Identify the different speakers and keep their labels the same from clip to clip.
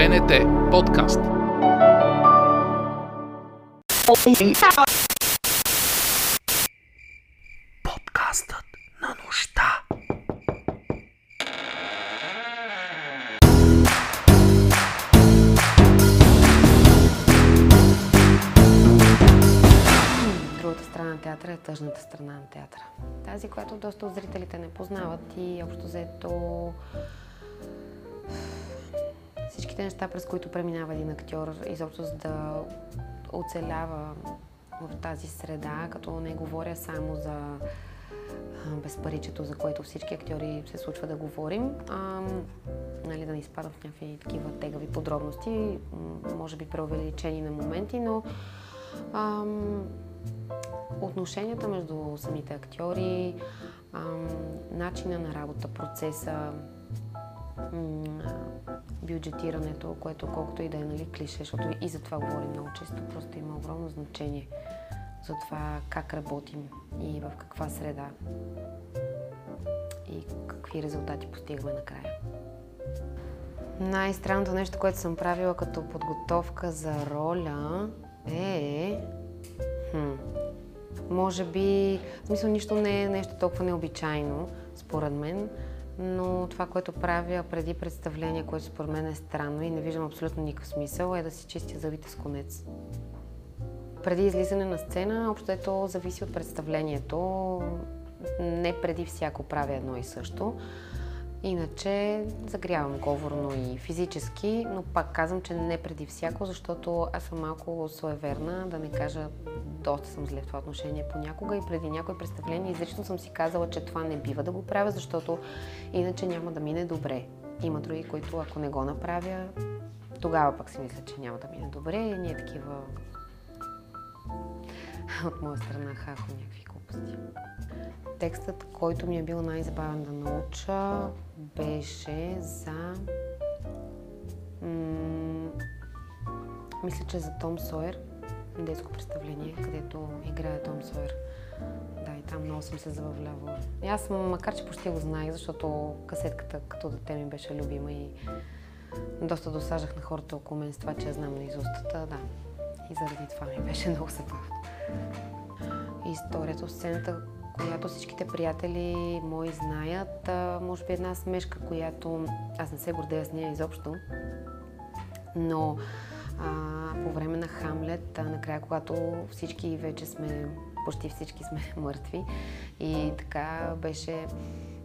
Speaker 1: БНТ подкаст. Подкастът на нощта.
Speaker 2: Другата страна на театъра е тъжната страна на театъра. Тази, която доста от зрителите не познават и общо взето всичките неща, през които преминава един актьор, изобщо за да оцелява в тази среда, като не говоря само за безпаричето, за което всички актьори се случва да говорим, а, нали, да не изпадам в някакви такива тегави подробности, може би преувеличени на моменти, но ам, отношенията между самите актьори, ам, начина на работа, процеса, м, бюджетирането, което колкото и да е нали, клише, защото и за това говорим много често, просто има огромно значение за това как работим и в каква среда и какви резултати постигаме накрая. Най-странното нещо, което съм правила като подготовка за роля е... Хм, може би, в смисъл нищо не е нещо толкова необичайно, според мен, но това, което правя преди представление, което според мен е странно и не виждам абсолютно никакъв смисъл, е да си чистя зъбите с конец. Преди излизане на сцена, общо ето зависи от представлението. Не преди всяко правя едно и също. Иначе загрявам говорно и физически, но пак казвам, че не преди всяко, защото аз съм малко суеверна, да не кажа доста съм зле в това отношение понякога и преди някое представление изрично съм си казала, че това не бива да го правя, защото иначе няма да мине добре. Има други, които ако не го направя, тогава пък си мисля, че няма да мине добре и ние такива от моя страна хахо някакви глупости. Текстът, който ми е бил най-забавен да науча, беше за... М- мисля, че за Том Сойер, детско представление, където играе Том Сойер. Да, и там много съм се забавлявала. И аз, макар че почти го знаех, защото касетката като дете ми беше любима и доста досаждах на хората около мен с това, че я знам на изустата, да. И заради това ми беше много забавно. Историята от сцената, която всичките приятели мои знаят, може би една смешка, която аз не се гордея с нея изобщо, но а, по време на Хамлет, а, накрая, когато всички вече сме, почти всички сме мъртви и така беше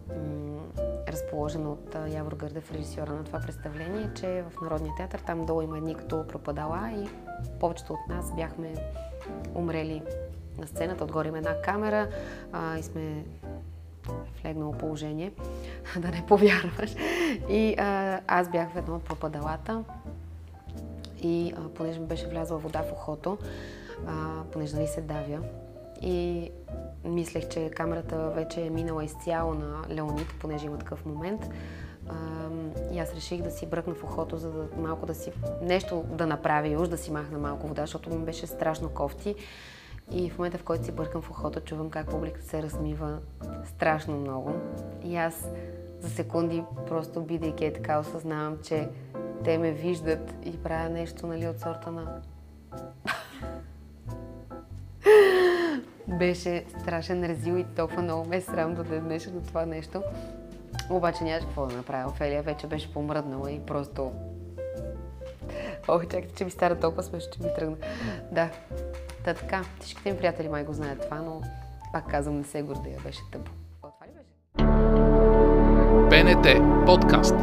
Speaker 2: м- разположена от а, Явор Гърдев, режисьора на това представление, че в Народния театър там долу има едни като пропадала и повечето от нас бяхме умрели на сцената, отгоре има една камера а, и сме в легнало положение, да не повярваш. И а, аз бях в едно от пропадалата и а, понеже ми беше влязла вода в ухото, а, понеже нали се давя и мислех, че камерата вече е минала изцяло на Леонид, понеже има такъв момент. А, и аз реших да си бръкна в ухото, за да малко да си нещо да направя, уж да си махна малко вода, защото ми беше страшно кофти. И в момента, в който си бъркам в ухото, чувам как публиката се размива страшно много. И аз за секунди, просто бидейки е така, осъзнавам, че те ме виждат и правя нещо, нали, от сорта на... Беше страшен резил и толкова много ме е срам до ден днешен това нещо. Обаче нямаше какво да направя. Офелия вече беше помръднала и просто... Ох, чакайте, че ми стара толкова смешно, че ми тръгна. Да, Та така, всичките ми приятели май го знаят това, но пак казвам, не се гордея, беше тъпо. Това ли беше?
Speaker 1: БНТ подкаст.